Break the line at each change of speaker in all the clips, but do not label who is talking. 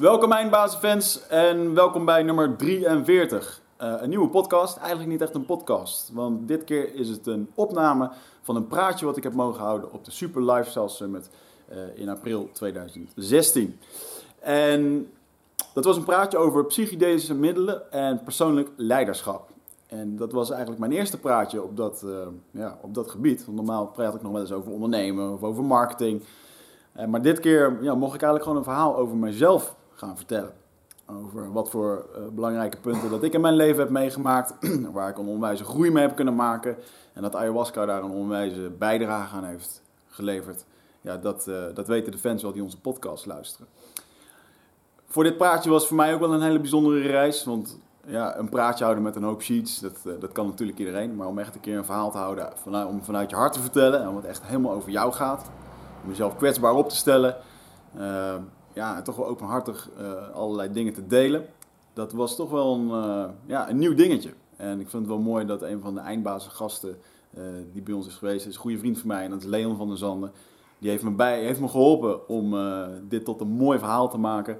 Welkom eindbazenfans en welkom bij nummer 43. Uh, een nieuwe podcast, eigenlijk niet echt een podcast. Want dit keer is het een opname van een praatje wat ik heb mogen houden op de Super Lifestyle Summit uh, in april 2016. En dat was een praatje over psychedelische middelen en persoonlijk leiderschap. En dat was eigenlijk mijn eerste praatje op dat, uh, ja, op dat gebied. Want normaal praat ik nog wel eens over ondernemen of over marketing. Maar dit keer ja, mocht ik eigenlijk gewoon een verhaal over mezelf gaan vertellen. Over wat voor uh, belangrijke punten dat ik in mijn leven heb meegemaakt. waar ik een onwijze groei mee heb kunnen maken. En dat ayahuasca daar een onwijze bijdrage aan heeft geleverd. Ja, dat, dat weten de fans wel die onze podcast luisteren. Voor dit praatje was voor mij ook wel een hele bijzondere reis. Want ja, een praatje houden met een hoop sheets, dat, dat kan natuurlijk iedereen. Maar om echt een keer een verhaal te houden, vanuit, om vanuit je hart te vertellen en het echt helemaal over jou gaat. Om jezelf kwetsbaar op te stellen. Ja, toch wel openhartig uh, allerlei dingen te delen. Dat was toch wel een, uh, ja, een nieuw dingetje. En ik vind het wel mooi dat een van de eindbazen gasten die bij ons is geweest, is een goede vriend van mij. En dat is Leon van der Zanden. Die heeft me, bij, heeft me geholpen om dit tot een mooi verhaal te maken.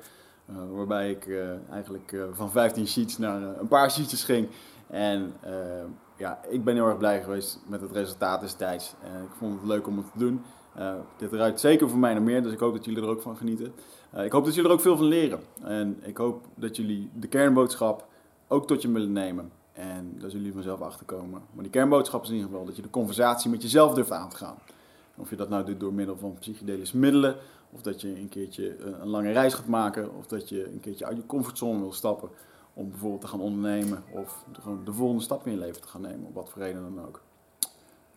Waarbij ik eigenlijk van 15 sheets naar een paar sheetjes ging. En ja, ik ben heel erg blij geweest met het resultaat destijds. En ik vond het leuk om het te doen. Dit ruikt zeker voor mij naar meer, dus ik hoop dat jullie er ook van genieten. ik hoop dat jullie er ook veel van leren. En ik hoop dat jullie de kernboodschap ook tot je willen nemen. En daar zullen jullie vanzelf achter komen. Maar die kernboodschap is in ieder geval dat je de conversatie met jezelf durft aan te gaan. Of je dat nou doet door middel van psychedelische middelen, of dat je een keertje een lange reis gaat maken, of dat je een keertje uit je comfortzone wil stappen om bijvoorbeeld te gaan ondernemen of gewoon de volgende stap in je leven te gaan nemen, op wat voor reden dan ook.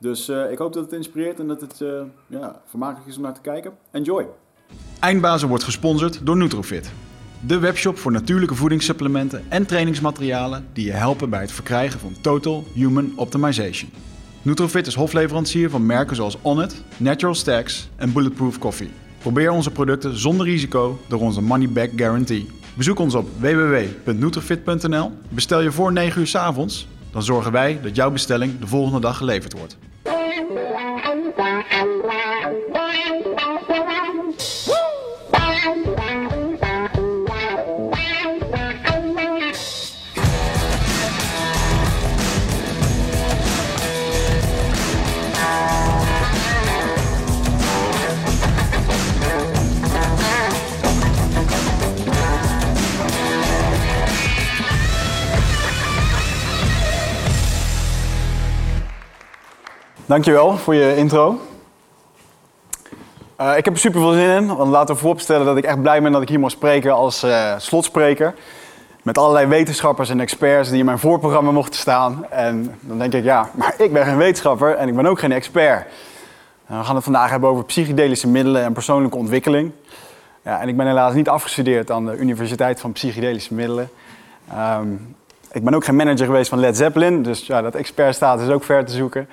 Dus uh, ik hoop dat het inspireert en dat het uh, ja, vermakelijk is om naar te kijken. Enjoy!
Eindbazen wordt gesponsord door Nutrofit. De webshop voor natuurlijke voedingssupplementen en trainingsmaterialen die je helpen bij het verkrijgen van Total Human Optimization. Nutrofit is hofleverancier van merken zoals Onnit, Natural Stacks en Bulletproof Coffee. Probeer onze producten zonder risico door onze money back guarantee. Bezoek ons op www.nutrifit.nl. Bestel je voor 9 uur s avonds, dan zorgen wij dat jouw bestelling de volgende dag geleverd wordt. Dankjewel voor je intro. Uh, ik heb er super veel zin in, want laten we vooropstellen dat ik echt blij ben dat ik hier mag spreken als uh, slotspreker. Met allerlei wetenschappers en experts die in mijn voorprogramma mochten staan. En dan denk ik, ja, maar ik ben geen wetenschapper en ik ben ook geen expert. Uh, we gaan het vandaag hebben over psychedelische middelen en persoonlijke ontwikkeling. Ja, en ik ben helaas niet afgestudeerd aan de Universiteit van Psychedelische Middelen. Um, ik ben ook geen manager geweest van Led Zeppelin, dus ja, dat expertstatus is ook ver te zoeken.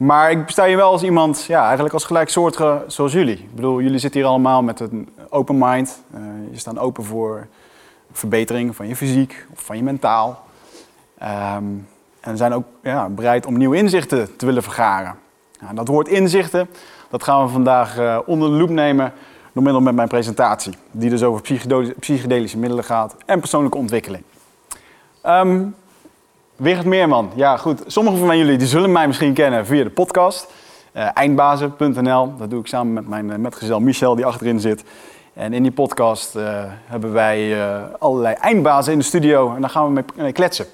Maar ik sta hier wel als iemand, ja, eigenlijk als gelijksoortige zoals jullie. Ik bedoel, jullie zitten hier allemaal met een open mind. Uh, je staat open voor verbetering van je fysiek of van je mentaal. Um, en zijn ook ja, bereid om nieuwe inzichten te willen vergaren. Nou, dat woord inzichten, dat gaan we vandaag uh, onder de loep nemen door middel met mijn presentatie. Die dus over psychedelische middelen gaat en persoonlijke ontwikkeling. Um, Wigert Meerman. Ja, goed. Sommigen van jullie die zullen mij misschien kennen via de podcast. Uh, eindbazen.nl. Dat doe ik samen met mijn uh, metgezel Michel, die achterin zit. En in die podcast uh, hebben wij allerlei eindbazen in de studio. En daar gaan we mee kletsen.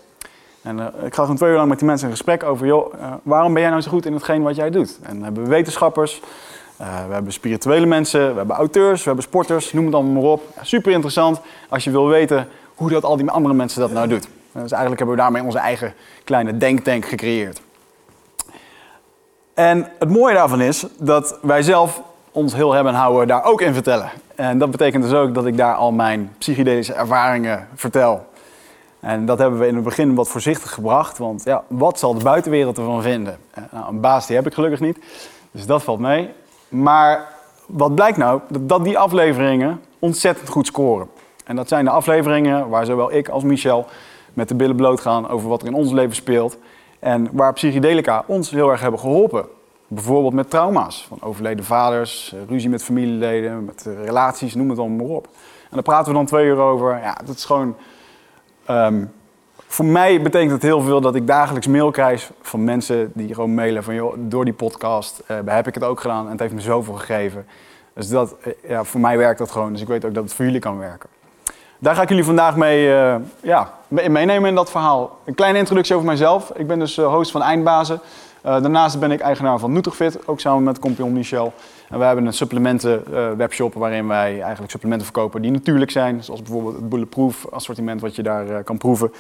En ik ga gewoon twee uur lang met die mensen in gesprek over... joh, waarom ben jij nou zo goed in hetgeen wat jij doet? En dan hebben we wetenschappers, we hebben spirituele mensen... we hebben auteurs, we hebben sporters, noem het allemaal maar op. Super interessant als je wil weten hoe dat al die andere mensen dat nou doen. Dus eigenlijk hebben we daarmee onze eigen kleine denktank gecreëerd. En het mooie daarvan is dat wij zelf ons heel hebben houden daar ook in vertellen. En dat betekent dus ook dat ik daar al mijn psychedelische ervaringen vertel. En dat hebben we in het begin wat voorzichtig gebracht, want ja, wat zal de buitenwereld ervan vinden? Eh, nou, een baas die heb ik gelukkig niet, dus dat valt mee. Maar wat blijkt nou? Dat die afleveringen ontzettend goed scoren. En dat zijn de afleveringen waar zowel ik als Michel met de billen bloot gaan over wat er in ons leven speelt. En waar psychedelica ons heel erg hebben geholpen. Bijvoorbeeld met trauma's van overleden vaders, ruzie met familieleden, met relaties, noem het allemaal maar op. En daar praten we dan twee uur over. Ja, dat is gewoon... ehm, voor mij betekent het heel veel dat ik dagelijks mail krijg van mensen die gewoon mailen van... Joh, door die podcast eh, heb ik het ook gedaan en het heeft me zoveel gegeven. Dus dat, eh, ja, voor mij werkt dat gewoon. Dus ik weet ook dat het voor jullie kan werken. Daar ga ik jullie vandaag mee eh, ja, mee- meenemen in dat verhaal. Een kleine introductie over mijzelf. Ik ben dus eh, host van Eindbazen. Eh, daarnaast ben ik eigenaar van Nutrifit, ook samen met compagnon Michel. En wij hebben een supplementen eh, webshop waarin wij eigenlijk supplementen verkopen die natuurlijk zijn. Zoals bijvoorbeeld het Bulletproof assortiment wat je daar kan proeven.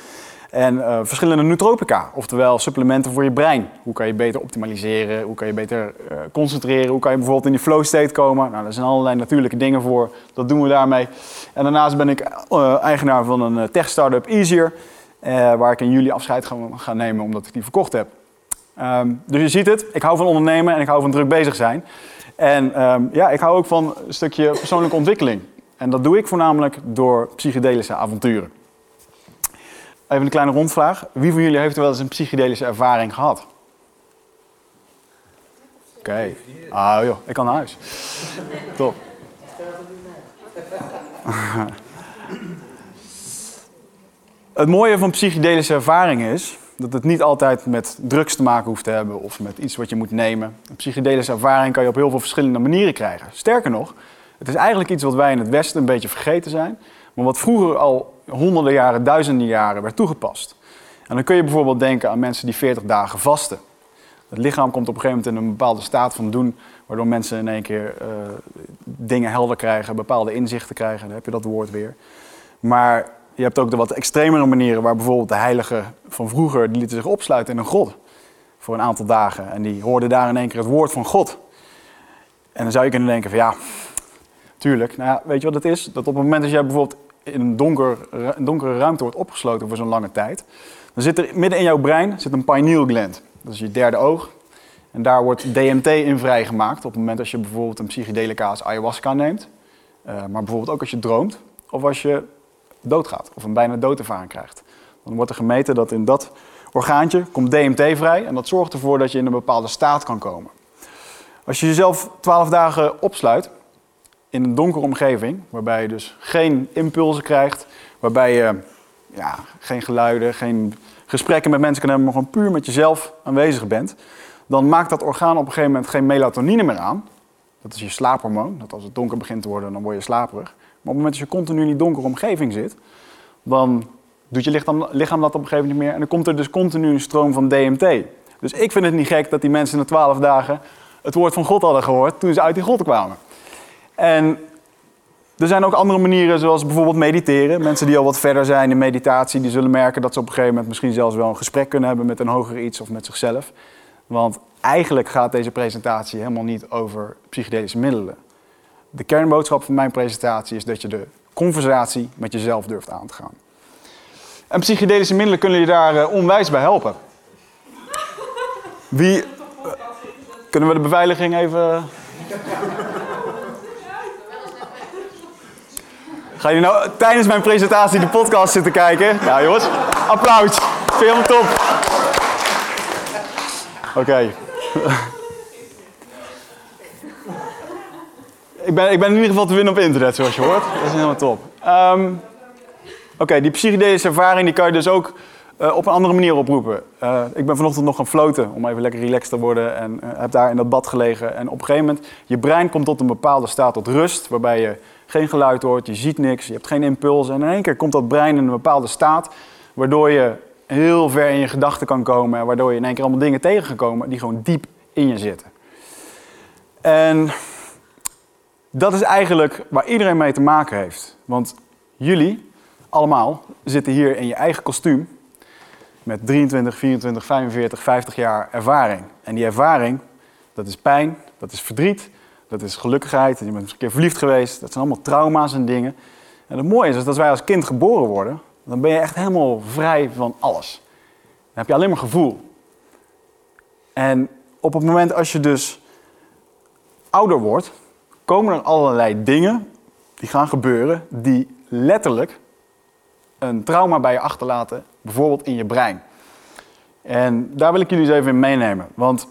En eh, verschillende nootropica, oftewel supplementen voor je brein. Hoe kan je beter optimaliseren, hoe kan je beter eh, concentreren, hoe kan je bijvoorbeeld in die flow state komen. Nou, daar zijn allerlei natuurlijke dingen voor, dat doen we daarmee. En daarnaast ben ik eh, eigenaar van een eh, tech-startup Easier, waar ik in juli afscheid ga, ga nemen omdat ik die verkocht heb. Ehm, dus je ziet het, ik hou van ondernemen en ik hou van druk bezig zijn. En ehm, ja, ik hou ook van een stukje persoonlijke ontwikkeling. En dat doe ik voornamelijk door psychedelische avonturen. Even een kleine rondvraag. Wie van jullie heeft er wel eens een psychedelische ervaring gehad? Oké. Ah joh, ik kan naar huis. Top. Het mooie van psychedelische ervaring is dat het niet altijd met drugs te maken hoeft te hebben of met iets wat je moet nemen. Een psychedelische ervaring kan je op heel veel verschillende manieren krijgen. Sterker nog, het is eigenlijk iets wat wij in het Westen een beetje vergeten zijn, maar wat vroeger al honderden jaren, duizenden jaren werd toegepast. En dan kun je bijvoorbeeld denken aan mensen die 40 dagen vasten. Het lichaam komt op een gegeven moment in een bepaalde staat van doen, waardoor mensen in één keer eh, dingen helder krijgen, bepaalde inzichten krijgen. Dan heb je dat woord weer. Maar je hebt ook de wat extremere manieren, waar bijvoorbeeld de heiligen van vroeger, die lieten zich opsluiten in een grot voor een aantal dagen. En die hoorden daar in één keer het woord van God. En dan zou je kunnen denken van ja, tuurlijk. Nou ja, weet je wat het is? Dat op het moment dat jij bijvoorbeeld in een, donker, een donkere ruimte wordt opgesloten voor zo'n lange tijd, dan zit er midden in jouw brein zit een pineal gland. Dat is je derde oog. En daar wordt DMT in vrijgemaakt op het moment dat je bijvoorbeeld een psychedelica als ayahuasca neemt. Eh, maar bijvoorbeeld ook als je droomt of als je doodgaat of een bijna doodervaring krijgt. Dan wordt er gemeten dat in dat orgaantje komt DMT vrij en dat zorgt ervoor dat je in een bepaalde staat kan komen. Als je jezelf 12 dagen opsluit in een donkere omgeving, waarbij je dus geen impulsen krijgt, waarbij je ja, geen geluiden, geen gesprekken met mensen kan hebben, maar gewoon puur met jezelf aanwezig bent, dan maakt dat orgaan op een gegeven moment geen melatonine meer aan. Dat is je slaaphormoon. Dat als het donker begint te worden, dan word je slaperig. Maar op het moment dat je continu in die donkere omgeving zit, dan doet je lichaam, lichaam dat op een gegeven moment niet meer. En dan komt er dus continu een stroom van DMT. Dus ik vind het niet gek dat die mensen na twaalf dagen het woord van God hadden gehoord toen ze uit die grot kwamen. En er zijn ook andere manieren, zoals bijvoorbeeld mediteren. Mensen die al wat verder zijn in meditatie, die zullen merken dat ze op een gegeven moment misschien zelfs wel een gesprek kunnen hebben met een hoger iets of met zichzelf. Want eigenlijk gaat deze presentatie helemaal niet over psychedelische middelen. De kernboodschap van mijn presentatie is dat je de conversatie met jezelf durft aan te gaan. En psychedelische middelen kunnen je daar eh, onwijs bij helpen. Wie. kunnen we de beveiliging even. Ga je nou tijdens mijn presentatie de podcast zitten kijken? Ja, jongens, applaus. Vind helemaal top. Oké. ik, ben, ik ben in ieder geval te winnen op internet, zoals je hoort. Dat is helemaal top. Ehm, Oké, die psychedelische ervaring die kan je dus ook eh, op een andere manier oproepen. Eh, ik ben vanochtend nog gaan floten om even lekker relaxed te worden en eh, heb daar in dat bad gelegen. En op een gegeven moment, je brein komt tot een bepaalde staat tot rust, waarbij je geen geluid hoort, je ziet niks, je hebt geen impuls. En in één keer komt dat brein in een bepaalde staat, waardoor je heel ver in je gedachten kan komen. En waardoor je in één keer allemaal dingen tegengekomen die gewoon diep in je zitten. En dat is eigenlijk waar iedereen mee te maken heeft. Want jullie, allemaal, zitten hier in je eigen kostuum met 23, 24, 45, 50 jaar ervaring. En die ervaring, dat is pijn, dat is verdriet, dat is gelukkigheid. Je bent een keer verliefd geweest. Dat zijn allemaal trauma's en dingen. En het mooie is, dat als wij als kind geboren worden, dan ben je echt helemaal vrij van alles. Dan heb je alleen maar gevoel. En op het moment als je dus ouder wordt, komen er allerlei dingen die gaan gebeuren die letterlijk een trauma bij je achterlaten, bijvoorbeeld in je brein. En daar wil ik jullie eens even in meenemen. Want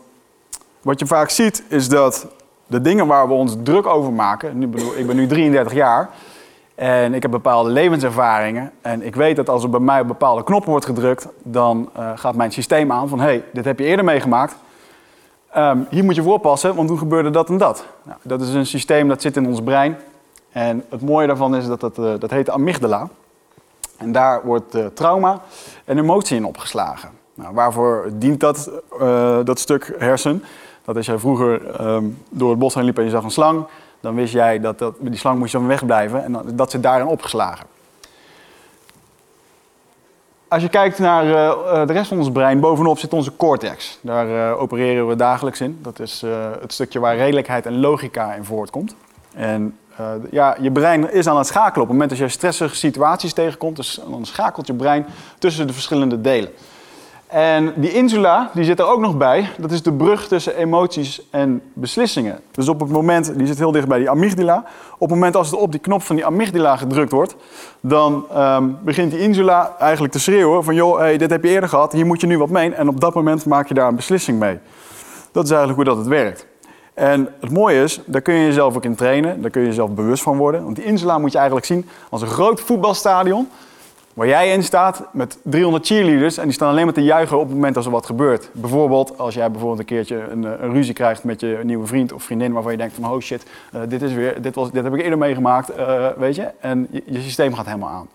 wat je vaak ziet is dat de dingen waar we ons druk over maken, nu bedoel, ik ben nu 33 jaar, En ik heb bepaalde levenservaringen. En ik weet dat als er bij mij op bepaalde knoppen wordt gedrukt, dan uh, gaat mijn systeem aan van hé, hey, dit heb je eerder meegemaakt. Um, hier moet je voor oppassen, want toen gebeurde dat en dat. Nou, dat is een systeem dat zit in ons brein. En het mooie daarvan is dat dat, uh, dat heet de amygdala. En daar wordt uh, trauma en emotie in opgeslagen. Nou, waarvoor dient dat, dat stuk hersen? Dat als jij vroeger um, door het bos heen liep en je zag een slang, dan wist jij dat, dat die slang moest je van wegblijven en dat zit daarin opgeslagen. Als je kijkt naar uh, de rest van ons brein, bovenop zit onze cortex. Daar opereren we dagelijks in. Dat is het stukje waar redelijkheid en logica in voortkomt. En ja, je brein is aan het schakelen. Op het moment dat je stressige situaties tegenkomt, dus dan schakelt je brein tussen de verschillende delen. En die insula, die zit er ook nog bij. Dat is de brug tussen emoties en beslissingen. Dus op het moment, die zit heel dicht bij die amygdala. Op het moment als het op die knop van die amygdala gedrukt wordt, dan um, begint die insula eigenlijk te schreeuwen van joh, dit heb je eerder gehad, hier moet je nu wat mee. En op dat moment maak je daar een beslissing mee. Dat is eigenlijk hoe dat het werkt. En het mooie is, daar kun je jezelf ook in trainen, daar kun je jezelf bewust van worden. Want die insula moet je eigenlijk zien als een groot voetbalstadion Waar jij in staat met 300 cheerleaders en die staan alleen maar te juichen op het moment dat er wat gebeurt. Bijvoorbeeld als jij bijvoorbeeld een keertje een, eh, een ruzie krijgt met je nieuwe vriend of vriendin waarvan je denkt van oh shit, uh, dit, is weer, dit, was, dit heb ik eerder meegemaakt, uh, weet je. En je, systeem gaat helemaal aan.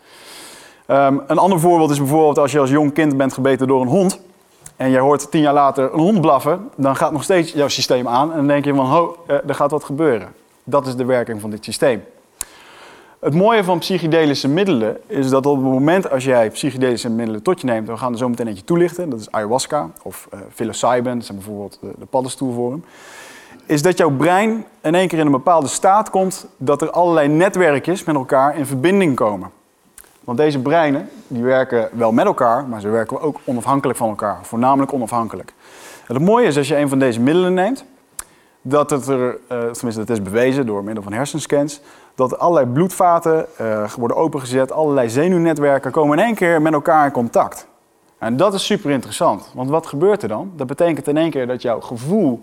Um, een ander voorbeeld is bijvoorbeeld als je als jong kind bent gebeten door een hond. En jij hoort tien jaar later een hond blaffen, dan gaat nog steeds jouw systeem aan. En dan denk je van, oh, er gaat wat gebeuren. Dat is de werking van dit systeem. Het mooie van psychedelische middelen is dat op het moment als jij psychedelische middelen tot je neemt, we gaan er zo meteen eentje toelichten, dat is ayahuasca of uh, dat zijn bijvoorbeeld de, de paddenstoelvorm, is dat jouw brein in één keer in een bepaalde staat komt dat er allerlei netwerkjes met elkaar in verbinding komen. Want deze breinen die werken wel met elkaar, maar ze werken ook onafhankelijk van elkaar, voornamelijk onafhankelijk. Het mooie is als je een van deze middelen neemt, dat het er, uh, tenminste dat is bewezen door middel van hersenscans, dat allerlei bloedvaten uh, worden opengezet, allerlei zenuwnetwerken komen in één keer met elkaar in contact. En dat is super interessant, want wat gebeurt er dan? Dat betekent in één keer dat jouw gevoel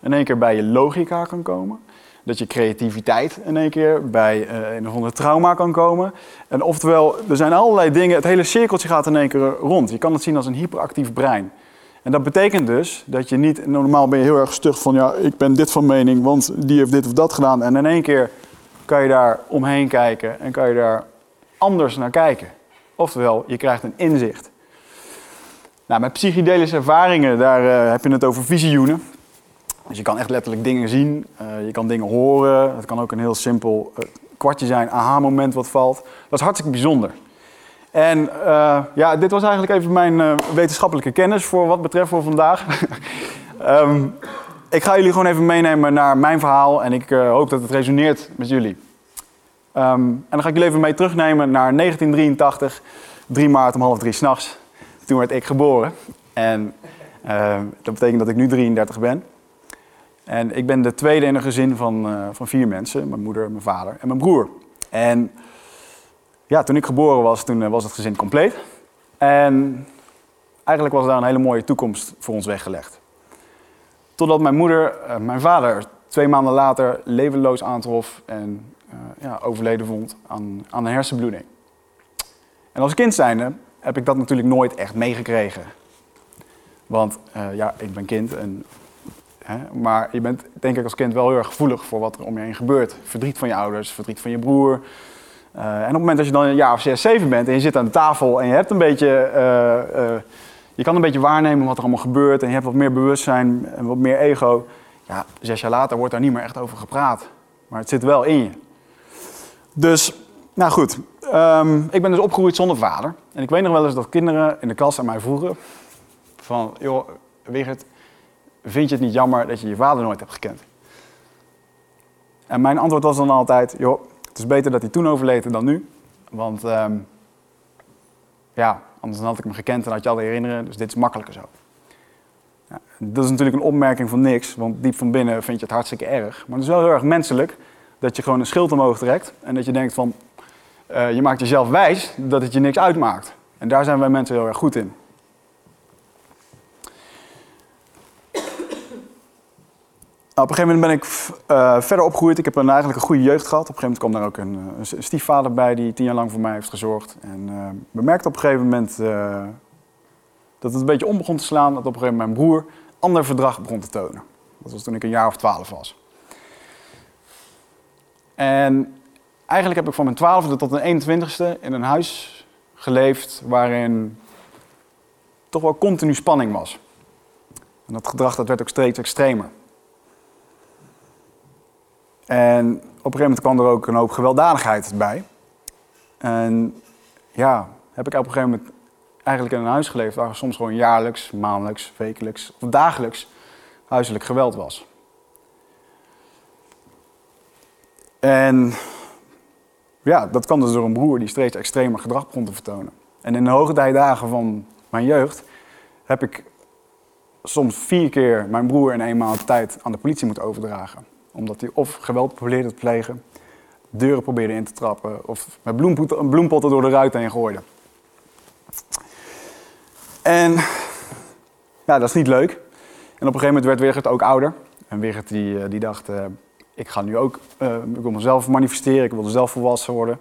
in één keer bij je logica kan komen. Dat je creativiteit in één keer bij uh, een of andere trauma kan komen. En oftewel, er zijn allerlei dingen, het hele cirkeltje gaat in één keer rond. Je kan het zien als een hyperactief brein. En dat betekent dus dat je niet, normaal ben je heel erg stug van, ja, ik ben dit van mening, want die heeft dit of dat gedaan. En in één keer kan je daar omheen kijken en kan je daar anders naar kijken. Oftewel, je krijgt een inzicht. Nou, met psychedelische ervaringen, daar uh, heb je het over visioenen. Dus je kan echt letterlijk dingen zien, uh, je kan dingen horen. Het kan ook een heel simpel uh, kwartje zijn, aha-moment wat valt. Dat is hartstikke bijzonder. En ja, dit was eigenlijk even mijn wetenschappelijke kennis voor wat betreft voor vandaag. um, ik ga jullie gewoon even meenemen naar mijn verhaal en ik uh, hoop dat het resoneert met jullie. Um, en dan ga ik jullie even mee terugnemen naar 1983, 3 maart om half drie s'nachts. Toen werd ik geboren. En uh, dat betekent dat ik nu 33 ben. En ik ben de tweede in een gezin van, uh, van vier mensen. Mijn moeder, mijn vader en mijn broer. En ja, toen ik geboren was, toen was het gezin compleet. En eigenlijk was daar een hele mooie toekomst voor ons weggelegd. Totdat mijn moeder uh, mijn vader twee maanden later levenloos aantrof en uh, ja, overleden vond aan, aan een hersenbloeding. En als kind zijnde heb ik dat natuurlijk nooit echt meegekregen. Want uh, ja, ik ben kind, en, maar je bent denk ik als kind wel heel erg gevoelig voor wat er om je heen gebeurt. Verdriet van je ouders, verdriet van je broer. en op het moment dat je dan een jaar of zes, zeven bent en je zit aan de tafel en je hebt een beetje je kan een beetje waarnemen wat er allemaal gebeurt en je hebt wat meer bewustzijn en wat meer ego. Ja, zes jaar later wordt daar niet meer echt over gepraat. Maar het zit wel in je. Dus, nou goed. Um, ik ben dus opgegroeid zonder vader. En ik weet nog wel eens dat kinderen in de klas aan mij vroegen: van, joh, Wigert, vind je het niet jammer dat je je vader nooit hebt gekend? En mijn antwoord was dan altijd: joh, het is beter dat hij toen overleed dan nu. Want um, ja, Anders dan had ik hem gekend en had je al herinneren. Dus dit is makkelijker zo. Ja, dat is natuurlijk een opmerking van niks, want diep van binnen vind je het hartstikke erg. Maar het is wel heel erg menselijk dat je gewoon een schild omhoog trekt en dat je denkt van, uh, je maakt jezelf wijs dat het je niks uitmaakt. En daar zijn wij mensen heel erg goed in. Op een gegeven moment ben ik uh, verder opgegroeid. Ik heb eigenlijk een goede jeugd gehad. Op een gegeven moment kwam daar ook een, een stiefvader bij die tien jaar lang voor mij heeft gezorgd. En uh, op een gegeven moment dat het een beetje om begon te slaan. Dat op een gegeven moment mijn broer ander verdrag begon te tonen. Dat was toen ik een jaar of twaalf was. En eigenlijk heb ik van mijn twaalfde tot mijn 21ste in een huis geleefd waarin toch wel continu spanning was. En dat gedrag dat werd ook steeds extremer. En op een gegeven moment kwam er ook een hoop gewelddadigheid bij. En ja, heb ik op een gegeven moment eigenlijk in een huis geleefd waar soms gewoon jaarlijks, maandelijks, wekelijks of dagelijks huiselijk geweld was. En ja, dat kwam dus door een broer die steeds extremer gedrag begon te vertonen. En in de hoogtijdagen van mijn jeugd heb ik soms vier keer mijn broer in een maand tijd aan de politie moeten overdragen. Omdat hij of geweld probeerde te plegen, deuren probeerde in te trappen of met bloempotten door de ruit heen gooide. En ja, dat is niet leuk. En op een gegeven moment werd Wigert ook ouder. En Wigert die, eh, die dacht, uh, ik ga nu ook, uh, ik wil mezelf manifesteren, ik wil zelf volwassen worden.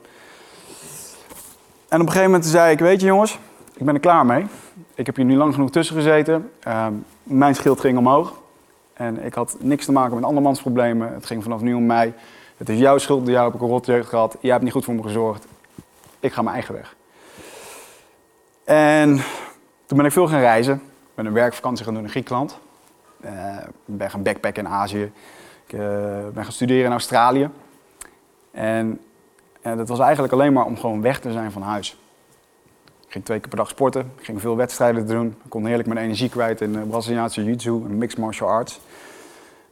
En op een gegeven moment zei ik, weet je jongens, ik ben er klaar mee. Ik heb hier nu lang genoeg tussen gezeten. Mijn schild ging omhoog. En ik had niks te maken met andermans problemen. Het ging vanaf nu om mij. Het is jouw schuld, jou heb ik een rotjeugd gehad. Jij hebt niet goed voor me gezorgd. Ik ga mijn eigen weg. En toen ben ik veel gaan reizen. Ik ben een werkvakantie gaan doen in Griekenland. Uh, ben gaan backpacken in Azië. Ik uh, ben gaan studeren in Australië. En, en dat was eigenlijk alleen maar om gewoon weg te zijn van huis. Ging twee keer per dag sporten. Ik ging veel wedstrijden doen. Ik kon heerlijk mijn energie kwijt in uh, Braziliaanse jiu-jitsu en mixed martial arts.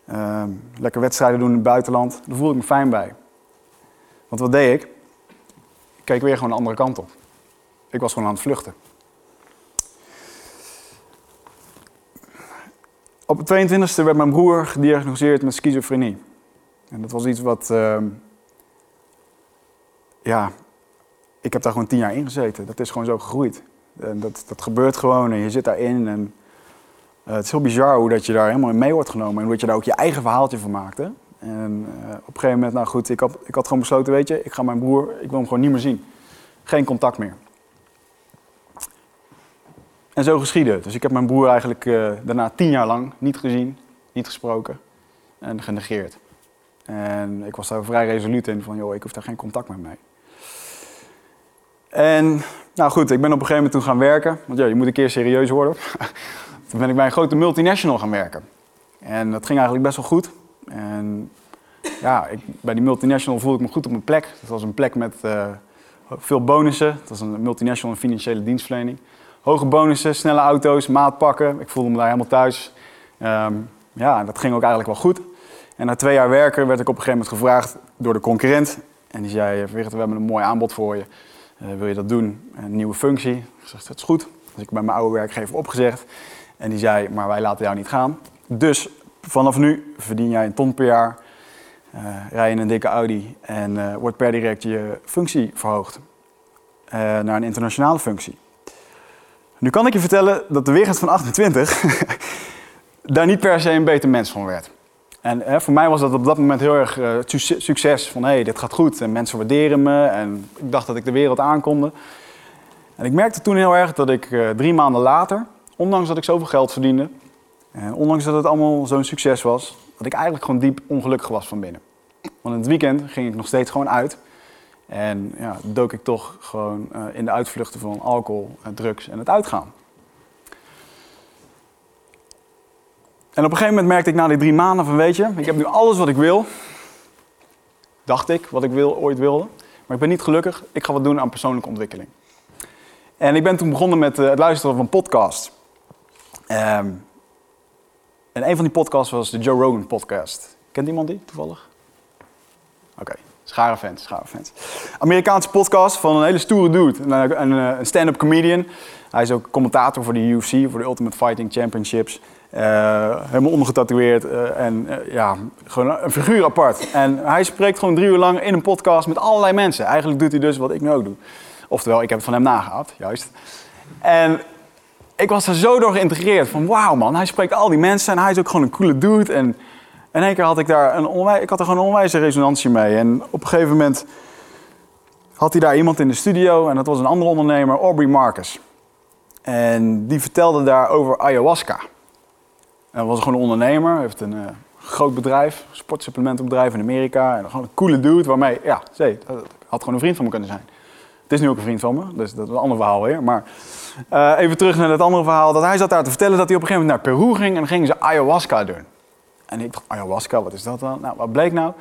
Uh, lekker wedstrijden doen in het buitenland. Daar voelde ik me fijn bij. Want wat deed ik? Ik keek weer gewoon de andere kant op. Ik was gewoon aan het vluchten. Op de 22e werd mijn broer gediagnosticeerd met schizofrenie. En dat was iets wat. Uh, ja, ik heb daar gewoon tien jaar in gezeten. Dat is gewoon zo gegroeid. En dat, dat gebeurt gewoon en je zit daarin. En, uh, het is heel bizar hoe dat je daar helemaal in mee wordt genomen. En hoe je daar ook je eigen verhaaltje van maakte. En uh, op een gegeven moment, nou goed, ik had, ik had gewoon besloten, weet je, ik ga mijn broer, ik wil hem gewoon niet meer zien. Geen contact meer. En zo geschiedde Dus ik heb mijn broer eigenlijk uh, daarna tien jaar lang niet gezien, niet gesproken en genegeerd. En ik was daar vrij resoluut in van, joh, ik hoef daar geen contact meer mee. En nou goed, ik ben op een gegeven moment toen gaan werken. Want ja, je moet een keer serieus worden. toen ben ik bij een grote multinational gaan werken. En dat ging eigenlijk best wel goed. En ja, ik, bij die multinational voelde ik me goed op mijn plek. Dat was een plek met uh, veel bonussen. Dat was een multinational financiële dienstverlening hoge bonussen, snelle auto's, maatpakken. Ik voelde me daar helemaal thuis. Um, ja, dat ging ook eigenlijk wel goed. En na twee jaar werken werd ik op een gegeven moment gevraagd door de concurrent. En die zei, we hebben een mooi aanbod voor je. Uh, wil je dat doen? Een nieuwe functie. Ik zeg, dat is goed. Dus ik bij mijn oude werkgever opgezegd. En die zei, maar wij laten jou niet gaan. Dus vanaf nu verdien jij een ton per jaar. Uh, rij je een dikke Audi en uh, wordt per direct je functie verhoogd. naar een internationale functie. Nu kan ik je vertellen dat de weergast van 28 daar niet per se een beter mens van werd. En voor mij was dat op dat moment heel erg uh, succes. Van hé, hey, dit gaat goed en mensen waarderen me. En ik dacht dat ik de wereld aankonde. En ik merkte toen heel erg dat ik uh, drie maanden later, ondanks dat ik zoveel geld verdiende... en ondanks dat het allemaal zo'n succes was... dat ik eigenlijk gewoon diep ongelukkig was van binnen. Want in het weekend ging ik nog steeds gewoon uit... En ja, dook ik toch gewoon uh, in de uitvluchten van alcohol, drugs en het uitgaan. En op een gegeven moment merkte ik na die drie maanden van, weet je, ik heb nu alles wat ik wil. Dacht ik, wat ik wil, ooit wilde. Maar ik ben niet gelukkig, ik ga wat doen aan persoonlijke ontwikkeling. En ik ben toen begonnen met uh, het luisteren van podcasts. Um, en een van die podcasts was de Joe Rogan podcast. Kent iemand die toevallig? Oké. Schare fans, schare fans. Amerikaanse podcast van een hele stoere dude. Een, een, een stand-up comedian. Hij is ook commentator voor de UFC, voor de Ultimate Fighting Championships. Uh, helemaal ondergetatoeëerd uh, en uh, ja, gewoon een figuur apart. En hij spreekt gewoon drie uur lang in een podcast met allerlei mensen. Eigenlijk doet hij dus wat ik nu ook doe. Oftewel, ik heb het van hem nagehad, juist. En ik was er zo door geïntegreerd van wauw man, hij spreekt al die mensen en hij is ook gewoon een coole dude. En En in één keer had ik daar een onwij ik had er gewoon een onwijze resonantie mee. En op een gegeven moment had hij daar iemand in de studio en dat was een andere ondernemer, Aubrey Marcus. En die vertelde daar over ayahuasca. En dat was gewoon een ondernemer, heeft een uh, groot bedrijf, sportsupplementenbedrijf in Amerika. En gewoon een coole dude waarmee, ja, zee, dat had gewoon een vriend van me kunnen zijn. Het is nu ook een vriend van me, dus dat is een ander verhaal weer. Maar uh, even terug naar het andere verhaal. Dat hij zat daar te vertellen dat hij op een gegeven moment naar Peru ging en dan gingen ze ayahuasca doen. En ik dacht, ayahuasca, wat is dat dan? Nou, wat bleek nou?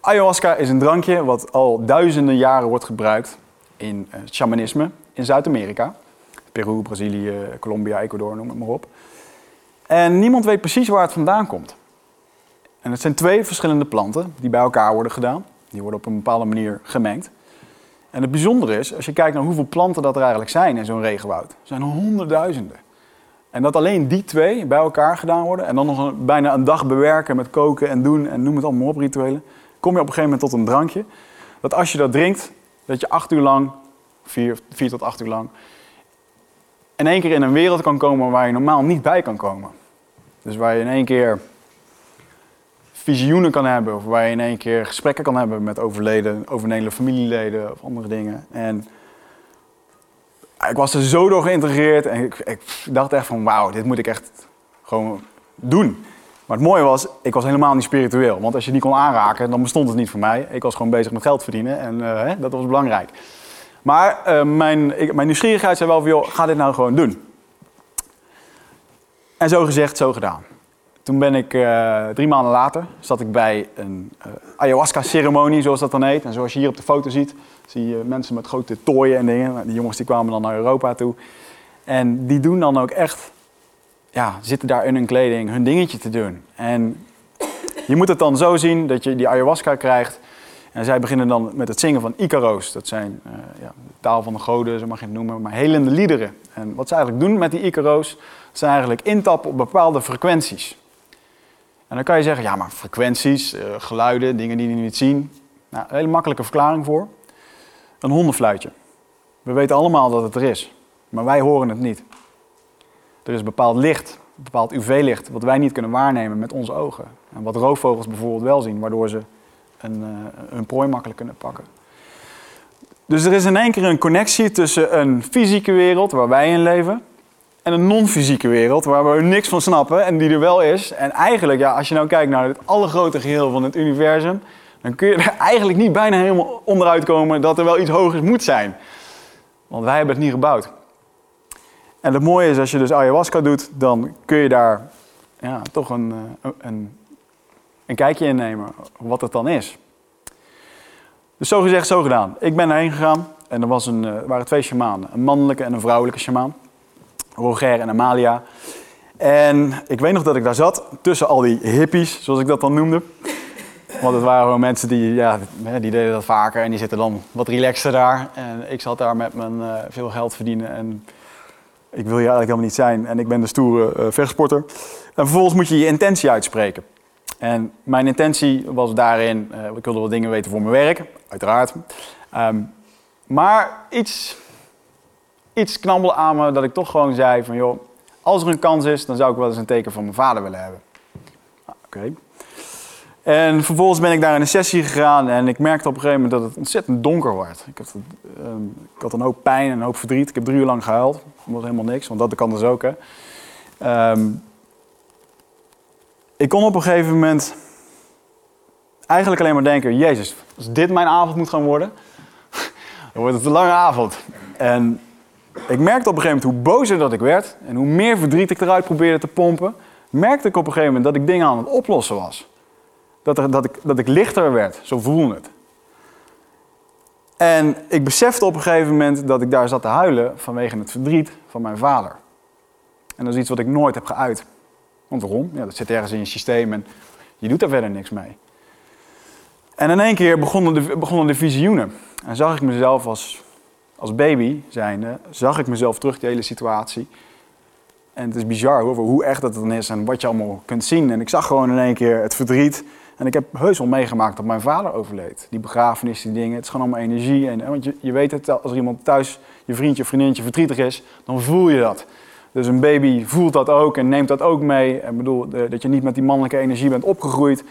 Ayahuasca is een drankje wat al duizenden jaren wordt gebruikt in uh, shamanisme in Zuid-Amerika. Peru, Brazilië, Colombia, Ecuador, noem het maar op. En niemand weet precies waar het vandaan komt. En het zijn twee verschillende planten die bij elkaar worden gedaan. Die worden op een bepaalde manier gemengd. En het bijzondere is, als je kijkt naar hoeveel planten dat er eigenlijk zijn in zo'n regenwoud, zijn er honderdduizenden. En dat alleen die twee bij elkaar gedaan worden en dan nog bijna een dag bewerken met koken en doen en noem het allemaal op rituelen, kom je op een gegeven moment tot een drankje. Dat als je dat drinkt, dat je acht uur lang, vier tot acht uur lang, in één keer in een wereld kan komen waar je normaal niet bij kan komen. Dus waar je in één keer visioenen kan hebben, of waar je in één keer gesprekken kan hebben met overleden, overleden familieleden of andere dingen. En ik was er zo door geïntegreerd en ik, dacht echt van wauw, dit moet ik echt gewoon doen. Maar het mooie was, ik was helemaal niet spiritueel. Want als je die kon aanraken, dan bestond het niet voor mij. Ik was gewoon bezig met geld verdienen en hè, dat was belangrijk. Maar uh, mijn, mijn nieuwsgierigheid zei wel van, ga dit nou gewoon doen. En zo gezegd, zo gedaan. Toen ben ik uh, drie maanden later, zat ik bij een uh, ayahuasca-ceremonie, zoals dat dan heet. En zoals je hier op de foto ziet, zie je mensen met grote tooien en dingen. Die jongens die kwamen dan naar Europa toe. En die doen dan ook echt, ja, zitten daar in hun kleding hun dingetje te doen. En je moet het dan zo zien dat je die ayahuasca krijgt. En zij beginnen dan met het zingen van Icaro's. Dat zijn uh, ja, de taal van de goden, zo mag je het noemen, maar helende liederen. En wat ze eigenlijk doen met die Icaro's, zijn eigenlijk intappen op bepaalde frequenties. En dan kan je zeggen, ja maar frequenties, uh, geluiden, dingen die je niet zien. Nou, een hele makkelijke verklaring voor. Een hondenfluitje. We weten allemaal dat het er is, maar wij horen het niet. Er is bepaald licht, bepaald UV-licht, wat wij niet kunnen waarnemen met onze ogen. En wat roofvogels bijvoorbeeld wel zien, waardoor ze een, uh, hun prooi makkelijk kunnen pakken. Dus er is in één keer een connectie tussen een fysieke wereld waar wij in leven en een non-fysieke wereld waar we niks van snappen en die er wel is. En eigenlijk, ja, als je nou kijkt naar het allergrote geheel van het universum, dan kun je er eigenlijk niet bijna helemaal onderuit komen dat er wel iets hogers moet zijn. Want wij hebben het niet gebouwd. En het mooie is, als je dus ayahuasca doet, dan kun je daar ja, toch een, een, een kijkje in nemen wat het dan is. Dus zo gezegd, zo gedaan. Ik ben erheen gegaan en er, was een, er waren twee shamanen. Een mannelijke en een vrouwelijke shamaan. Roger en Amalia. En ik weet nog dat ik daar zat, tussen al die hippies, zoals ik dat dan noemde. Want het waren gewoon mensen die, ja, die deden dat vaker en die zitten dan wat relaxter daar. En ik zat daar met mijn uh, veel geld verdienen en ik wil hier eigenlijk helemaal niet zijn. En ik ben de stoere uh. En vervolgens moet je je intentie uitspreken. En mijn intentie was daarin, uh, ik wilde wat dingen weten voor mijn werk, uiteraard. Um, maar iets iets knabbelde aan me dat ik toch gewoon zei van joh, als er een kans is, dan zou ik wel eens een teken van mijn vader willen hebben. Nou, Oké. En vervolgens ben ik daar in een sessie gegaan en ik merkte op een gegeven moment dat het ontzettend donker werd. Ik had, um, ik had een hoop pijn en een hoop verdriet. Ik heb drie uur lang gehuild. Dat was helemaal niks, want dat kan dus ook. Hè. Um, ik kon op een gegeven moment eigenlijk alleen maar denken: Jezus, als dit mijn avond moet gaan worden, dan wordt het een lange avond. En ik merkte op een gegeven moment hoe bozer dat ik werd en hoe meer verdriet ik eruit probeerde te pompen, merkte ik op een gegeven moment dat ik dingen aan het oplossen was. Dat, dat, ik, dat ik lichter werd, zo voelde het. En ik besefte op een gegeven moment dat ik daar zat te huilen vanwege het verdriet van mijn vader. En dat is iets wat ik nooit heb geuit. Want waarom? Ja, dat zit ergens in je systeem en je doet daar verder niks mee. En in één keer begonnen de, begonnen de visioenen. En zag ik mezelf als als baby zijnde, zag ik mezelf terug, die hele situatie. En het is bizar hoor, hoe echt dat dan is en wat je allemaal kunt zien. En ik zag gewoon in één keer het verdriet. En ik heb heus wel meegemaakt dat mijn vader overleed. Die begrafenis, die dingen, het is gewoon allemaal energie. En, want je, je weet het, als er iemand thuis, je vriendje of vriendinnetje verdrietig is, dan voel je dat. Dus een baby voelt dat ook en neemt dat ook mee. Ik bedoel, dat je niet met die mannelijke energie bent opgegroeid.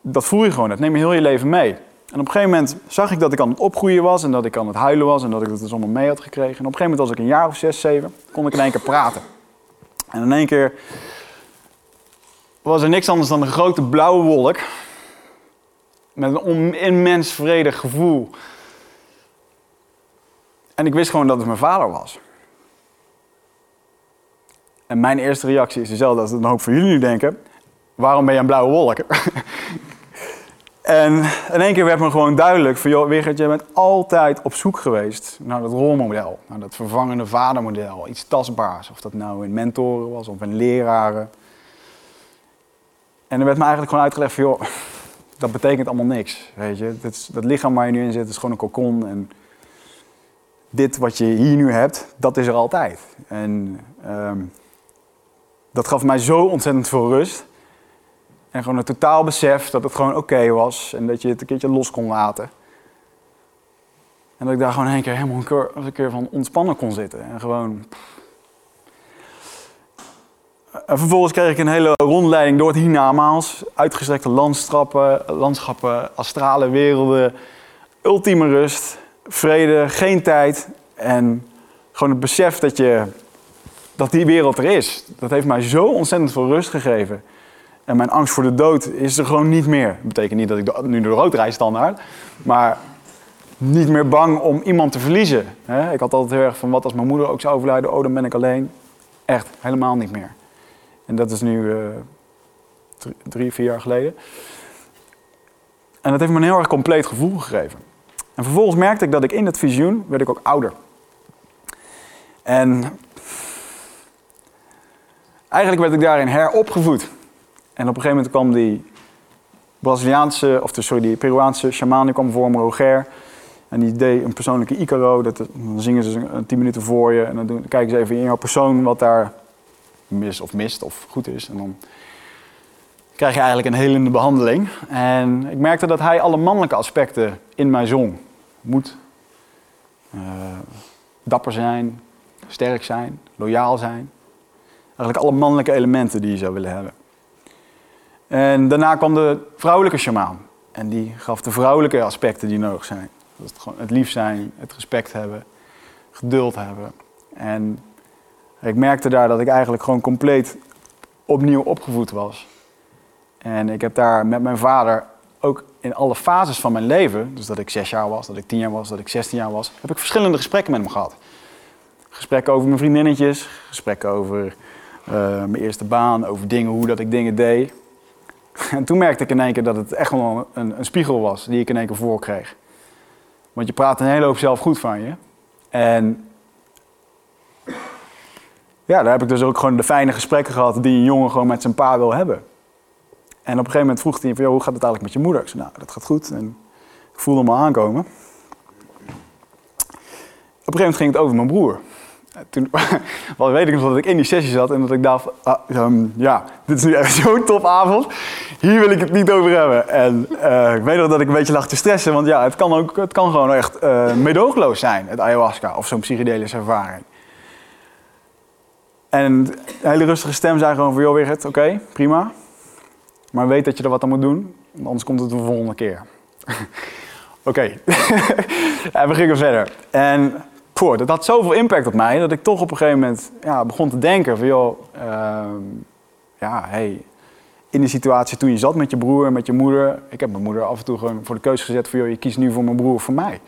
Dat voel je gewoon, dat neem je heel je leven mee. En op een gegeven moment zag ik dat ik aan het opgroeien was en dat ik aan het huilen was en dat ik dat dus allemaal mee had gekregen. En op een gegeven moment, als ik een jaar of zes, zeven, kon ik in één keer praten. En in één keer was er niks anders dan een grote blauwe wolk. Met een immens vredig gevoel. En ik wist gewoon dat het mijn vader was. En mijn eerste reactie is dezelfde als een hoop van jullie nu denken. Waarom ben je een blauwe wolk? en in één keer werd me gewoon duidelijk van... joh, Wigert, je bent altijd op zoek geweest naar dat rolmodel. Naar dat vervangende vadermodel. Iets tastbaars. Of dat nou in mentoren was of in leraren. En er werd me eigenlijk gewoon uitgelegd van... joh, dat betekent allemaal niks. Weet je? Dat, dat lichaam waar je nu in zit is gewoon een kokon. En dit wat je hier nu hebt, dat is er altijd. En ehm, dat gaf mij zo ontzettend veel rust. En gewoon een totaal besef dat het gewoon oké was. En dat je het een keertje los kon laten. En dat ik daar gewoon een keer helemaal een keer, een keer van ontspannen kon zitten. En gewoon... En vervolgens kreeg ik een hele rondleiding door het hiernamaals. Uitgestrekte landschappen, landschappen, astrale werelden. Ultieme rust, vrede, geen tijd. En gewoon het besef dat, je, dat die wereld er is. Dat heeft mij zo ontzettend veel rust gegeven. En mijn angst voor de dood is er gewoon niet meer. Dat betekent niet dat ik nu de rood rijd standaard. Maar niet meer bang om iemand te verliezen. Ik had altijd heel erg van wat als mijn moeder ook zou overlijden. Oh, dan ben ik alleen. Echt, helemaal niet meer. En dat is nu eh, drie, vier jaar geleden. En dat heeft me een heel erg compleet gevoel gegeven. En vervolgens merkte ik dat ik in dat visioen, werd ik ook ouder. En eigenlijk werd ik daarin heropgevoed. En op een gegeven moment kwam die Braziliaanse, of sorry, die Peruaanse shaman, die kwam voor me, Roger. En die deed een persoonlijke Icaro. Dat, dan zingen ze een tien minuten voor je. En dan, kijken ze even in jouw persoon wat daar mis of mist of goed is. En dan krijg je eigenlijk een helende behandeling. En ik merkte dat hij alle mannelijke aspecten in mij zong. Moed, eh, dapper zijn, sterk zijn, loyaal zijn. Eigenlijk alle mannelijke elementen die je zou willen hebben. En daarna kwam de vrouwelijke shamaan. En die gaf de vrouwelijke aspecten die nodig zijn. Dat is het, gewoon het lief zijn, het respect hebben, geduld hebben. En ik merkte daar dat ik eigenlijk gewoon compleet opnieuw opgevoed was. En ik heb daar met mijn vader ook in alle fases van mijn leven, dus dat ik zes jaar was, dat ik tien jaar was, dat ik zestien jaar was, heb ik verschillende gesprekken met hem gehad. Gesprekken over mijn vriendinnetjes, gesprekken over mijn eerste baan, over dingen, hoe dat ik dingen deed. En toen merkte ik in één keer dat het echt wel een, een spiegel was die ik in één keer voor kreeg. Want je praat een hele hoop zelf goed van je. En ja, daar heb ik dus ook gewoon de fijne gesprekken gehad die een jongen gewoon met zijn pa wil hebben. En op een gegeven moment vroeg hij van, joh, hoe gaat het eigenlijk met je moeder? Ik zei, nou, dat gaat goed. En ik voelde al aankomen. Op een gegeven moment ging het over mijn broer. En Toen wel, weet ik nog dat ik in die sessie zat en dat ik dacht, ah, ehm, ja, dit is nu echt zo'n topavond. Hier wil ik het niet over hebben. En eh, ik weet nog dat ik een beetje lag te stressen, want ja, het kan, ook, het kan gewoon echt eh meedogenloos zijn, het ayahuasca of zo'n psychedelische ervaring. En een hele rustige stem zei gewoon van, joh Wigert, oké, prima. Maar weet dat je er wat aan moet doen, anders komt het de volgende keer. oké. en we gingen verder. En dat had zoveel impact op mij, dat ik toch op een gegeven moment ja, begon te denken van, joh, ehm, ja, hey, in de situatie toen je zat met je broer en met je moeder, ik heb mijn moeder af en toe gewoon voor de keuze gezet van, joh, je kiest nu voor mijn broer of voor mij.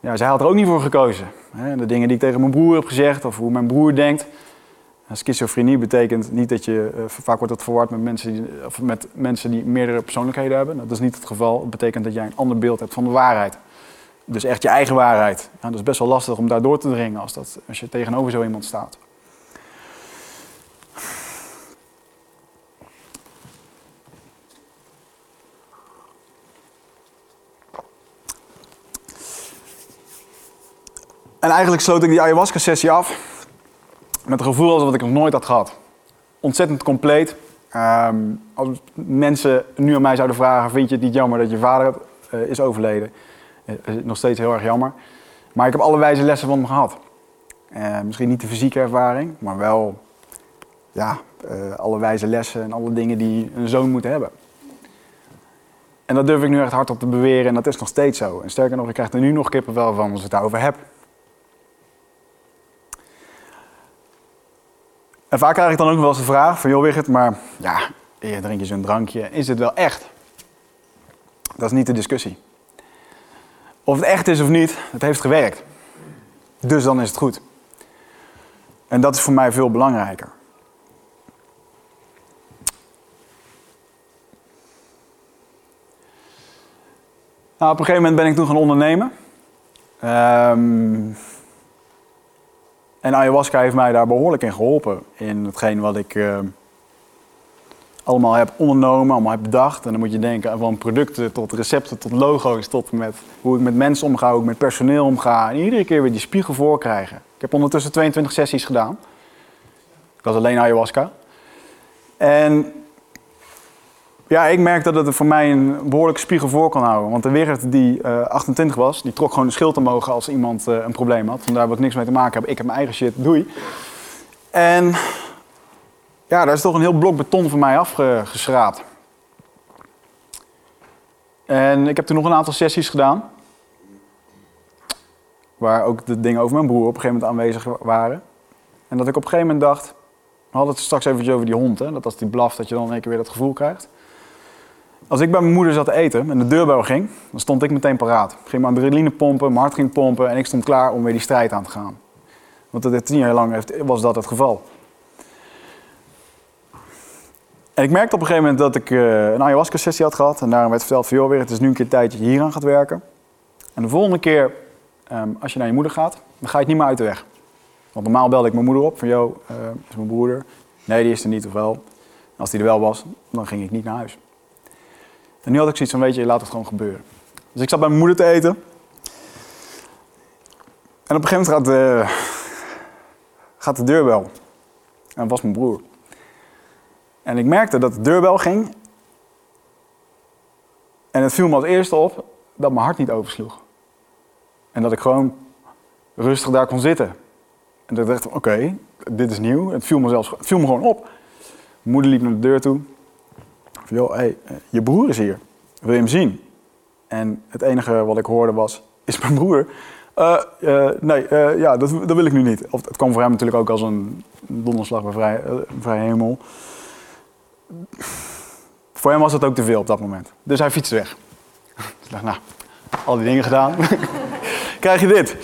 Ja, zij had er ook niet voor gekozen. De dingen die ik tegen mijn broer heb gezegd, of hoe mijn broer denkt. Schizofrenie betekent niet dat je, eh, vaak wordt dat verward met mensen, die, of met mensen die meerdere persoonlijkheden hebben. Dat is niet het geval. Het betekent dat jij een ander beeld hebt van de waarheid. Dus echt je eigen waarheid. Ja, dat is best wel lastig om daar door te dringen als, dat, als je tegenover zo iemand staat. En eigenlijk sloot ik die ayahuasca-sessie af met een gevoel alsof ik het nog nooit had gehad. Ontzettend compleet. Ehm, als mensen nu aan mij zouden vragen, vind je het niet jammer dat je vader eh, is overleden? Eh, het nog steeds heel erg jammer. Maar ik heb alle wijze lessen van hem gehad. Eh, misschien niet de fysieke ervaring, maar wel ja, eh, alle wijze lessen en alle dingen die een zoon moet hebben. En dat durf ik nu echt hardop te beweren en dat is nog steeds zo. En sterker nog, ik krijg er nu nog kippenvel van als ik het daarover heb. En vaak krijg ik dan ook wel eens de vraag van, joh Wigert, maar ja, drink je zo'n drankje, is dit wel echt? Dat is niet de discussie. Of het echt is of niet, het heeft gewerkt. Dus dan is het goed. En dat is voor mij veel belangrijker. Nou, op een gegeven moment ben ik toen gaan ondernemen. Um, en ayahuasca heeft mij daar behoorlijk in geholpen. In hetgeen wat ik uh, allemaal heb ondernomen, allemaal heb bedacht. En dan moet je denken van producten tot recepten, tot logo's, tot met hoe ik met mensen omga, hoe ik met personeel omga. En iedere keer weer die spiegel voor krijgen. Ik heb ondertussen 22 sessies gedaan. Dat is alleen ayahuasca. En ja, ik merk dat het voor mij een behoorlijke spiegel voor kan houden. Want de Wigert die uh, 28 was, die trok gewoon de schild omhoog als iemand uh, een probleem had. Vandaar wat niks mee te maken hebben. Ik heb mijn eigen shit, doei. En ja, daar is toch een heel blok beton voor mij afgeschraapt. En ik heb toen nog een aantal sessies gedaan. Waar ook de dingen over mijn broer op een gegeven moment aanwezig waren. En dat ik op een gegeven moment dacht... We hadden het straks even over die hond, hè? dat als die blaft dat je dan een keer weer dat gevoel krijgt. Als ik bij mijn moeder zat te eten en de deurbel ging, dan stond ik meteen paraat. Ik ging mijn adrenaline pompen, mijn hart ging pompen en ik stond klaar om weer die strijd aan te gaan. Want dat tien jaar lang was dat het geval. En ik merkte op een gegeven moment dat ik uh, een ayahuasca-sessie had gehad. En daarom werd verteld van, joh, weer, het is nu een keer tijd dat je hier aan gaat werken. En de volgende keer, um, als je naar je moeder gaat, dan ga je het niet meer uit de weg. Want normaal belde ik mijn moeder op van, joh, uh, is mijn broeder. Nee, die is er niet, of wel. Als die er wel was, dan ging ik niet naar huis. En nu had ik zoiets van, weet je, laat het gewoon gebeuren. Dus ik zat bij mijn moeder te eten. En op een gegeven moment gaat de, gaat de deurbel. En dat was mijn broer. En ik merkte dat de deurbel ging. En het viel me als eerste op dat mijn hart niet oversloeg. En dat ik gewoon rustig daar kon zitten. En dat ik dacht, oké, dit is nieuw. Het viel me, zelfs, viel me gewoon op. Moeder liep naar de deur toe. Van, joh, hey, je broer is hier. Wil je hem zien? En het enige wat ik hoorde was, is mijn broer? Uh, uh, nee, ja, dat, dat, wil ik nu niet. Of, het kwam voor hem natuurlijk ook als een donderslag bij vrij, vrij hemel. Voor hem was dat ook te veel op dat moment. Dus hij fietste weg. ik dacht, nou, al die dingen gedaan. Krijg je dit.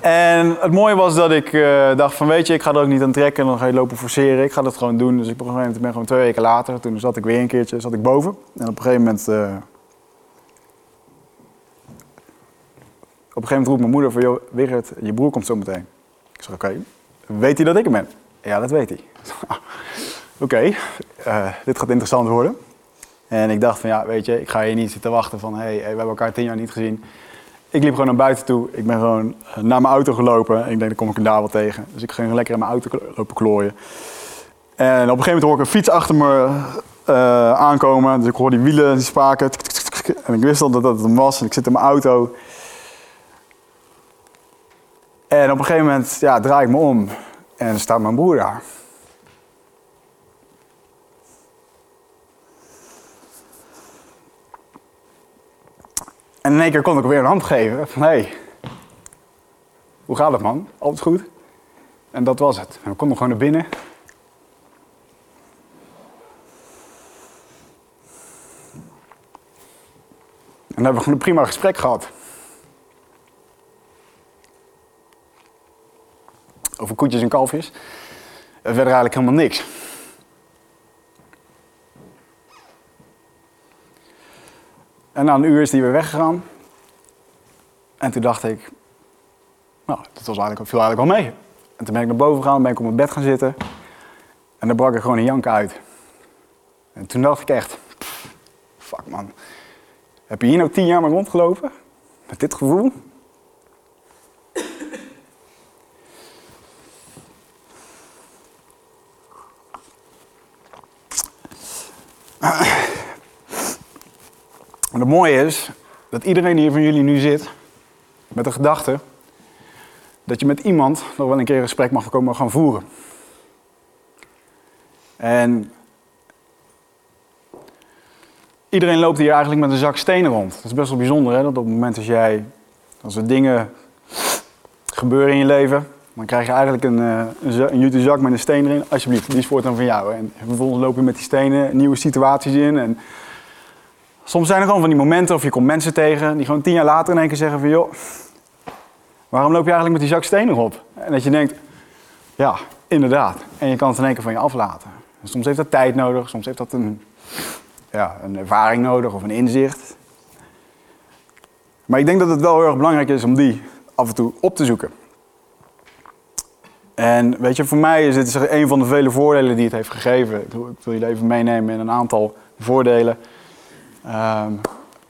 En het mooie was dat ik uh, dacht van weet je, ik ga er ook niet aan trekken en dan ga je lopen forceren. Ik ga dat gewoon doen. Dus ik ben gewoon twee weken later, toen zat ik weer een keertje, zat ik boven. En op een gegeven moment, uh, op een gegeven moment roept mijn moeder van, joh, Wigert, je broer komt zo meteen. Ik zeg, oké, weet hij dat ik er ben? Ja, dat weet hij. oké, uh, dit gaat interessant worden. En ik dacht van, ja, weet je, ik ga hier niet zitten wachten van, hé, hey, we hebben elkaar tien jaar niet gezien. Ik liep gewoon naar buiten toe. Ik ben gewoon eh, naar mijn auto gelopen. En ik denk, dan kom ik hem daar wel tegen. Dus ik ging lekker in mijn auto lopen klooien. En op een gegeven moment hoor ik een fiets achter me uh, aankomen. Dus ik hoor die wielen, die spaken. En ik wist al dat dat hem was. En ik zit in mijn auto. En op een gegeven moment ja, draai ik me om. En staat mijn broer daar. En in één keer kon ik weer een hand geven. Van hé, hey, hoe gaat het man? Alles goed? En dat was het. En we konden gewoon naar binnen. En dan hebben we gewoon een prima gesprek gehad. Over koetjes en kalfjes. Er verder eigenlijk helemaal niks. En na een uur is hij weer weggegaan. En toen dacht ik, nou, dat was eigenlijk, viel eigenlijk wel mee. En toen ben ik naar boven gegaan, ben ik op mijn bed gaan zitten. En dan brak ik gewoon een jank uit. En toen dacht ik echt, fuck man. Heb je hier nou tien jaar mee rondgelopen? Met dit gevoel? Mooie is dat iedereen hier van jullie nu zit met de gedachte dat je met iemand nog wel een keer een gesprek mag komen gaan voeren. En iedereen loopt hier eigenlijk met een zak stenen rond. Dat is best wel bijzonder, hè? dat op het moment als jij, als er dingen gebeuren in je leven, dan krijg je eigenlijk een, een, een jute zak met een steen erin. Alsjeblieft, die is voortaan van jou. En vervolgens loop je met die stenen nieuwe situaties in. En soms zijn er gewoon van die momenten of je komt mensen tegen die gewoon tien jaar later in één keer zeggen van joh, waarom loop je eigenlijk met die zak stenen op? En dat je denkt, ja, inderdaad. En je kan het in één keer van je aflaten. soms heeft dat tijd nodig, soms heeft dat een, ja, een ervaring nodig of een inzicht. Maar ik denk dat het wel heel erg belangrijk is om die af en toe op te zoeken. En weet je, voor mij is dit een van de vele voordelen die het heeft gegeven. Ik wil jullie even meenemen in een aantal voordelen. Um,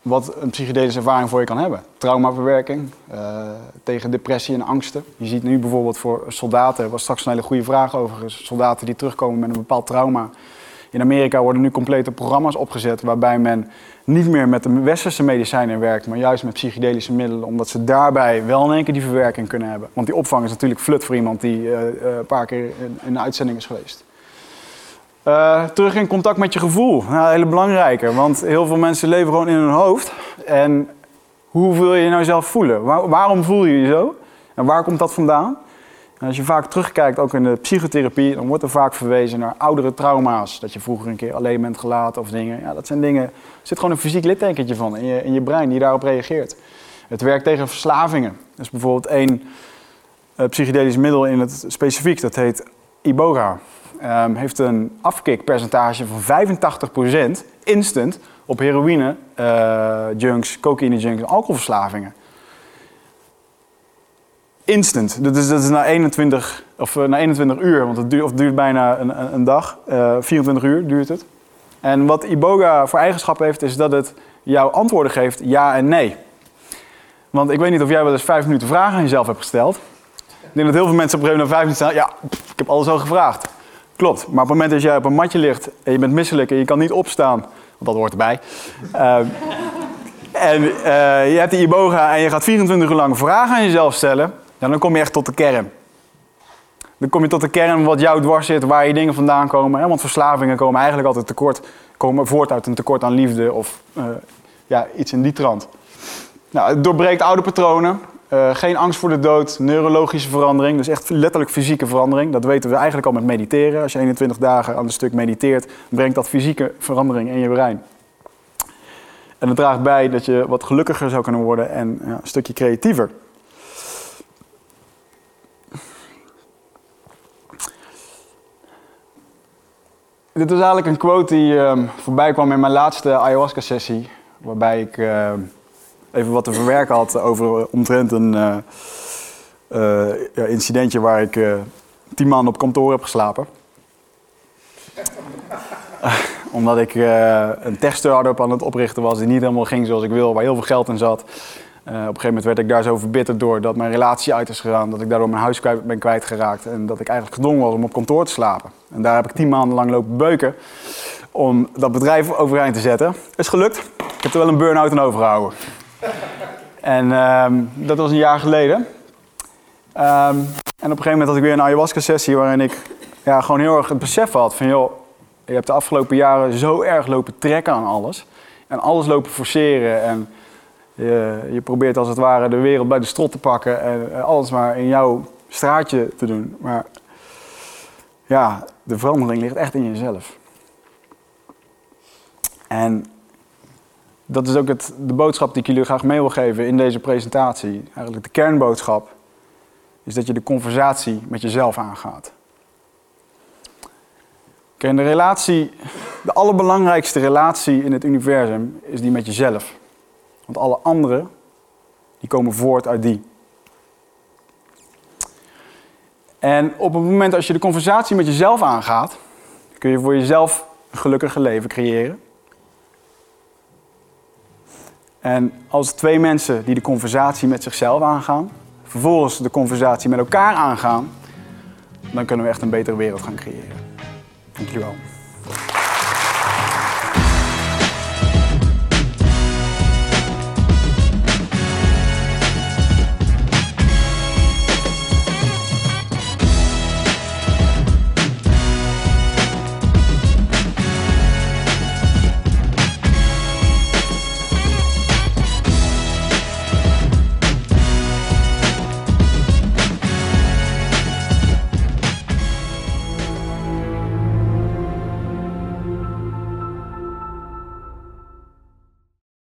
wat een psychedelische ervaring voor je kan hebben. Traumaverwerking, uh, tegen depressie en angsten. Je ziet nu bijvoorbeeld voor soldaten, er was straks een hele goede vraag over, soldaten die terugkomen met een bepaald trauma. In Amerika worden nu complete programma's opgezet waarbij men niet meer met de westerse medicijnen werkt, maar juist met psychedelische middelen, omdat ze daarbij wel in één keer die verwerking kunnen hebben. Want die opvang is natuurlijk flut voor iemand die uh, een paar keer in, in de uitzending is geweest. Uh, terug in contact met je gevoel. Nou, hele belangrijke, want heel veel mensen leven gewoon in hun hoofd. En hoe wil je nou zelf voelen? Waar, waarom voel je je zo? En waar komt dat vandaan? Als je vaak terugkijkt, ook in de psychotherapie, dan wordt er vaak verwezen naar oudere trauma's. Dat je vroeger een keer alleen bent gelaten of dingen. Ja, dat zijn dingen. Er zit gewoon een fysiek littekenetje van in je, in je brein die daarop reageert. Het werkt tegen verslavingen. Er is bijvoorbeeld één uh, psychedelisch middel in het specifiek, dat heet Iboga. Um, heeft een afkikpercentage van 85% instant op heroïne, uh, junks, cocaïne junks en alcoholverslavingen. Instant. Dat is, dat is na 21, of, uh, na 21 uur, want het duurt, of duurt bijna een, een dag. Uh, eh, 24 uur duurt het. En wat Iboga voor eigenschap heeft, is dat het jou antwoorden geeft ja en nee. Want ik weet niet of jij wel eens vijf minuten vragen aan jezelf hebt gesteld. Ik denk dat heel veel mensen op een gegeven moment vijf minuten staan. Ja, ik heb alles al gevraagd. Klopt, maar op het moment dat jij op een matje ligt en je bent misselijk en je kan niet opstaan, want dat hoort erbij. Uh, en uh, je hebt die iboga en je gaat 24 uur lang vragen aan jezelf stellen, dan kom je echt tot de kern. Dan kom je tot de kern wat jou dwars zit, waar je dingen vandaan komen. Hè? Want verslavingen komen eigenlijk altijd tekort, komen voort uit een tekort aan liefde of uh, ja, iets in die trant. Nou, het doorbreekt oude patronen. Uh, geen angst voor de dood, neurologische verandering, dus echt letterlijk fysieke verandering. Dat weten we eigenlijk al met mediteren. Als je 21 dagen aan een stuk mediteert, brengt dat fysieke verandering in je brein. En dat draagt bij dat je wat gelukkiger zou kunnen worden en ja, een stukje creatiever. Dit was eigenlijk een quote die uh, voorbij kwam in mijn laatste ayahuasca-sessie, waarbij ik. Uh, even wat te verwerken had over omtrent een uh, ja, incidentje waar ik tien maanden op kantoor heb geslapen. Omdat ik een tech-startup aan het oprichten was die niet helemaal ging zoals ik wil, waar heel veel geld in zat. op een gegeven moment werd ik daar zo verbitterd door dat mijn relatie uit is gegaan, dat ik daardoor mijn huis kwijt, ben kwijtgeraakt en dat ik eigenlijk gedwongen was om op kantoor te slapen. En daar heb ik tien maanden lang lopen beuken om dat bedrijf overeind te zetten. Is gelukt. Ik heb er wel een burn-out aan overgehouden. En um, dat was een jaar geleden. Um, en op een gegeven moment had ik weer een ayahuasca-sessie waarin ik ja, gewoon heel erg het besef had van joh, je hebt de afgelopen jaren zo erg lopen trekken aan alles. En alles lopen forceren en je, je probeert als het ware de wereld bij de strot te pakken en alles maar in jouw straatje te doen. Maar ja, de verandering ligt echt in jezelf. En dat is ook het, de boodschap die ik jullie graag mee wil geven in deze presentatie. Eigenlijk de kernboodschap is dat je de conversatie met jezelf aangaat. Kijk, de relatie, de allerbelangrijkste relatie in het universum is die met jezelf. Want alle anderen, die komen voort uit die. En op het moment als je de conversatie met jezelf aangaat, kun je voor jezelf een gelukkiger leven creëren. En als twee mensen die de conversatie met zichzelf aangaan, vervolgens de conversatie met elkaar aangaan, dan kunnen we echt een betere wereld gaan creëren. Dankjewel.